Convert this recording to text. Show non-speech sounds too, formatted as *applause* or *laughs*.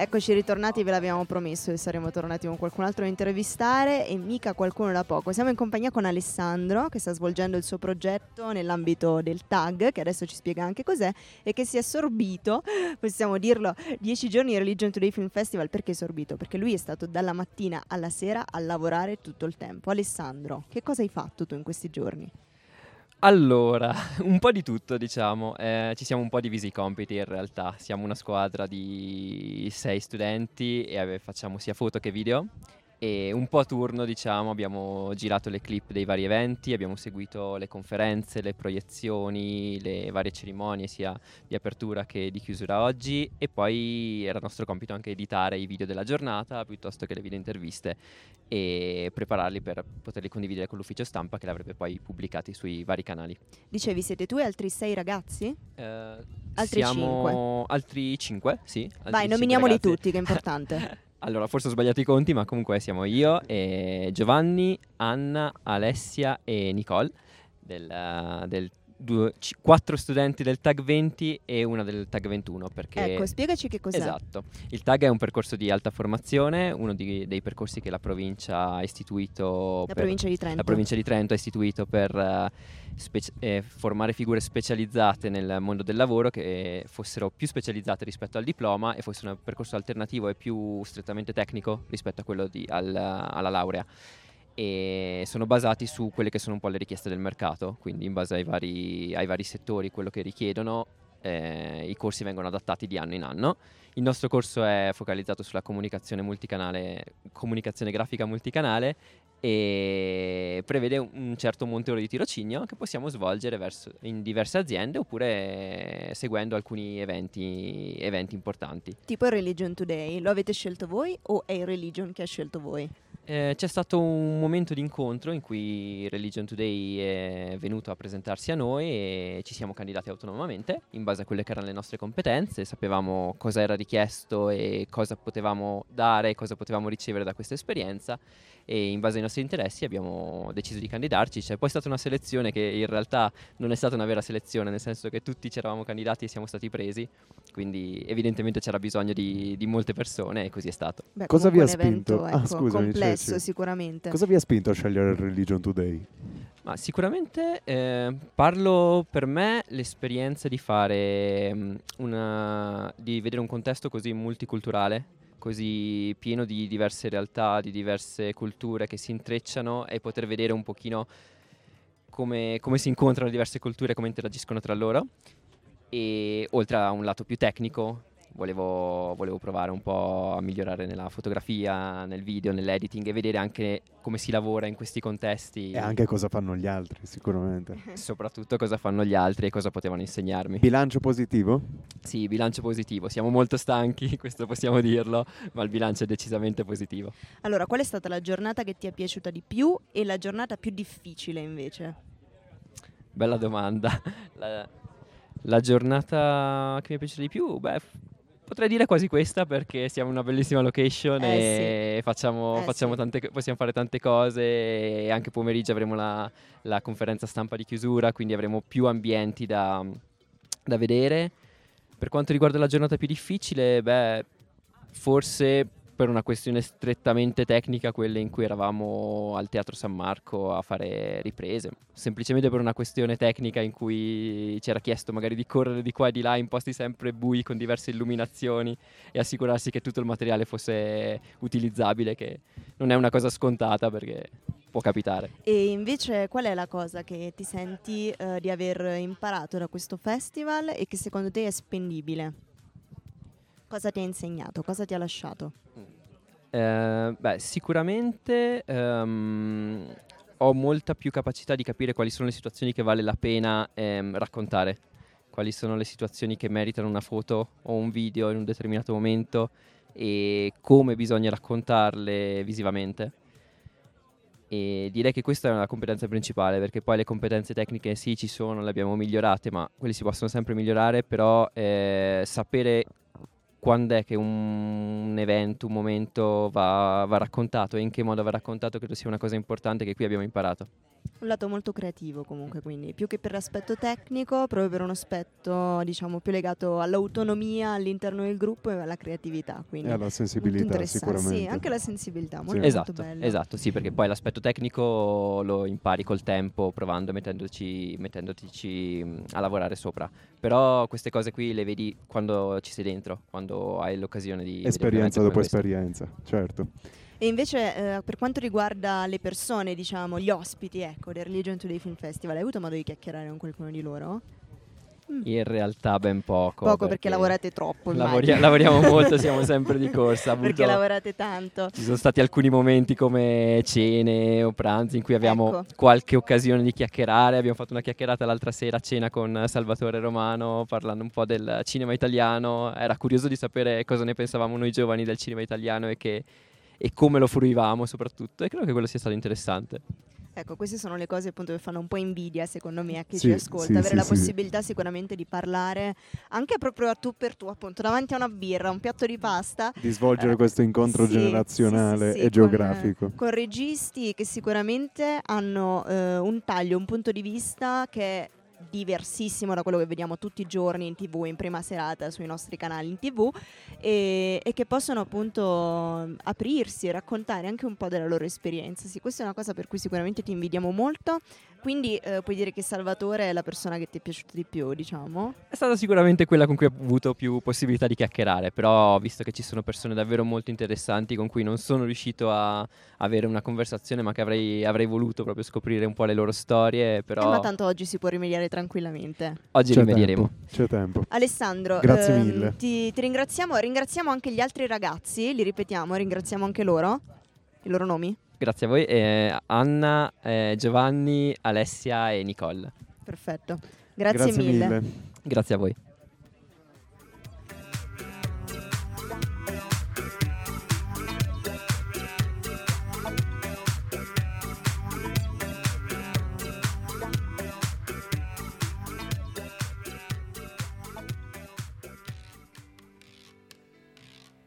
Eccoci ritornati, ve l'abbiamo promesso che saremmo tornati con qualcun altro da intervistare e mica qualcuno da poco. Siamo in compagnia con Alessandro che sta svolgendo il suo progetto nell'ambito del tag, che adesso ci spiega anche cos'è, e che si è sorbito, possiamo dirlo, dieci giorni di Religion Today Film Festival. Perché sorbito? Perché lui è stato dalla mattina alla sera a lavorare tutto il tempo. Alessandro, che cosa hai fatto tu in questi giorni? Allora, *laughs* un po' di tutto diciamo, eh, ci siamo un po' divisi i compiti in realtà, siamo una squadra di sei studenti e facciamo sia foto che video e un po' a turno diciamo abbiamo girato le clip dei vari eventi, abbiamo seguito le conferenze, le proiezioni, le varie cerimonie sia di apertura che di chiusura oggi e poi era nostro compito anche editare i video della giornata piuttosto che le video interviste e prepararli per poterli condividere con l'ufficio stampa che l'avrebbe poi pubblicati sui vari canali. Dicevi siete tu e altri sei ragazzi? Eh, altri siamo cinque. altri cinque, sì. Altri Vai, nominiamoli tutti che è importante. *laughs* Allora, forse ho sbagliato i conti, ma comunque siamo io, e Giovanni, Anna, Alessia e Nicole del, del due, c- quattro studenti del TAG 20 e una del TAG 21. Perché... Ecco, spiegaci che cos'è. Esatto. Il TAG è un percorso di alta formazione, uno di, dei percorsi che la provincia ha istituito. La provincia di Trento. La provincia di Trento ha istituito per uh, speci- eh, formare figure specializzate nel mondo del lavoro che fossero più specializzate rispetto al diploma e fosse un percorso alternativo e più strettamente tecnico rispetto a quello di, al, alla laurea e sono basati su quelle che sono un po' le richieste del mercato, quindi in base ai vari, ai vari settori, quello che richiedono, eh, i corsi vengono adattati di anno in anno. Il nostro corso è focalizzato sulla comunicazione multicanale, comunicazione grafica multicanale e prevede un certo monte ore di tirocinio che possiamo svolgere verso, in diverse aziende oppure seguendo alcuni eventi, eventi importanti. Tipo il Religion Today, lo avete scelto voi o è il Religion che ha scelto voi? Eh, c'è stato un momento di incontro in cui Religion Today è venuto a presentarsi a noi e ci siamo candidati autonomamente in base a quelle che erano le nostre competenze, sapevamo cosa era richiesto e cosa potevamo dare, cosa potevamo ricevere da questa esperienza e in base ai nostri interessi abbiamo deciso di candidarci. C'è poi stata una selezione che in realtà non è stata una vera selezione, nel senso che tutti ci eravamo candidati e siamo stati presi, quindi evidentemente c'era bisogno di, di molte persone e così è stato. Beh, Cosa vi ha spinto? Evento, ah, ecco, ah, scusami, complesso cioè, sicuramente. Cosa vi ha spinto a scegliere il Religion Today? Ma sicuramente eh, parlo per me l'esperienza di fare um, una, di vedere un contesto così multiculturale così pieno di diverse realtà, di diverse culture che si intrecciano e poter vedere un pochino come, come si incontrano diverse culture, come interagiscono tra loro. E oltre a un lato più tecnico, volevo, volevo, provare un po' a migliorare nella fotografia, nel video, nell'editing e vedere anche come si lavora in questi contesti. E anche cosa fanno gli altri, sicuramente. *laughs* Soprattutto cosa fanno gli altri e cosa potevano insegnarmi. Bilancio positivo? Sì, bilancio positivo. Siamo molto stanchi, *laughs* questo possiamo dirlo, ma il bilancio è decisamente positivo. Allora, qual è stata la giornata che ti è piaciuta di più e la giornata più difficile invece? Bella domanda. *laughs* La, la giornata che mi è piaciuta di più, beh, Potrei dire quasi questa perché siamo una bellissima location eh, e sì. facciamo, eh, facciamo sì. tante, possiamo fare tante cose e anche pomeriggio avremo la, la, conferenza stampa di chiusura, quindi avremo più ambienti da, da vedere. Per quanto riguarda la giornata più difficile, beh, forse per una questione strettamente tecnica quelle in cui eravamo al Teatro San Marco a fare riprese, semplicemente per una questione tecnica in cui ci era chiesto magari di correre di qua e di là in posti sempre bui con diverse illuminazioni e assicurarsi che tutto il materiale fosse utilizzabile, che non è una cosa scontata perché può capitare. E invece qual è la cosa che ti senti uh, di aver imparato da questo festival e che secondo te è spendibile? Cosa ti ha insegnato? Cosa ti ha lasciato? Eh, beh, sicuramente um, ho molta più capacità di capire quali sono le situazioni che vale la pena ehm, raccontare, quali sono le situazioni che meritano una foto o un video in un determinato momento e come bisogna raccontarle visivamente. E direi che questa è una competenza principale perché poi le competenze tecniche sì ci sono, le abbiamo migliorate, ma quelle si possono sempre migliorare, però eh, sapere quando è che un, un evento, un momento va, va raccontato e in che modo va raccontato credo sia una cosa importante che qui abbiamo imparato. Un lato molto creativo comunque, quindi più che per l'aspetto tecnico, proprio per un aspetto diciamo più legato all'autonomia all'interno del gruppo e alla creatività. Quindi e alla sensibilità sicuramente. Sì, anche la sensibilità, molto, sì. esatto, molto. Esatto, sì, perché poi l'aspetto tecnico lo impari col tempo, provando, mettendoci, mettendoci a lavorare sopra. Però queste cose qui le vedi quando ci sei dentro, quando hai l'occasione di... Esperienza dopo esperienza, certo. E invece eh, per quanto riguarda le persone, diciamo, gli ospiti, ecco, del Religion Today Film Festival, hai avuto modo di chiacchierare con qualcuno di loro? Mm. In realtà ben poco. Poco perché, perché lavorate troppo. Lavori- lavoriamo molto, siamo sempre di corsa. *laughs* perché lavorate tanto. Ci sono stati alcuni momenti come cene o pranzi in cui abbiamo ecco. qualche occasione di chiacchierare. Abbiamo fatto una chiacchierata l'altra sera a cena con Salvatore Romano parlando un po' del cinema italiano. Era curioso di sapere cosa ne pensavamo noi giovani del cinema italiano e che e come lo fruivamo soprattutto e credo che quello sia stato interessante. Ecco, queste sono le cose appunto che fanno un po' invidia secondo me a chi sì, ci ascolta, sì, avere sì, la possibilità sicuramente di parlare anche proprio a tu per tu, appunto, davanti a una birra, un piatto di pasta. Di svolgere eh, questo incontro generazionale e con, geografico. Con registi che sicuramente hanno eh, un taglio, un punto di vista che diversissimo da quello che vediamo tutti i giorni in tv, in prima serata sui nostri canali in tv e, e che possono appunto aprirsi e raccontare anche un po' della loro esperienza. Sì, questa è una cosa per cui sicuramente ti invidiamo molto. Quindi eh, puoi dire che Salvatore è la persona che ti è piaciuta di più, diciamo? È stata sicuramente quella con cui ho avuto più possibilità di chiacchierare, però visto che ci sono persone davvero molto interessanti con cui non sono riuscito a avere una conversazione, ma che avrei, avrei voluto proprio scoprire un po' le loro storie, però... Eh, ma tanto oggi si può rimediare tranquillamente. Oggi c'è rimedieremo. Tempo, c'è tempo. Alessandro, grazie ehm, mille. Ti, ti ringraziamo, ringraziamo anche gli altri ragazzi, li ripetiamo, ringraziamo anche loro, i loro nomi. Grazie a voi, eh, Anna, eh, Giovanni, Alessia e Nicole. Perfetto, grazie, grazie mille. mille. Grazie a voi.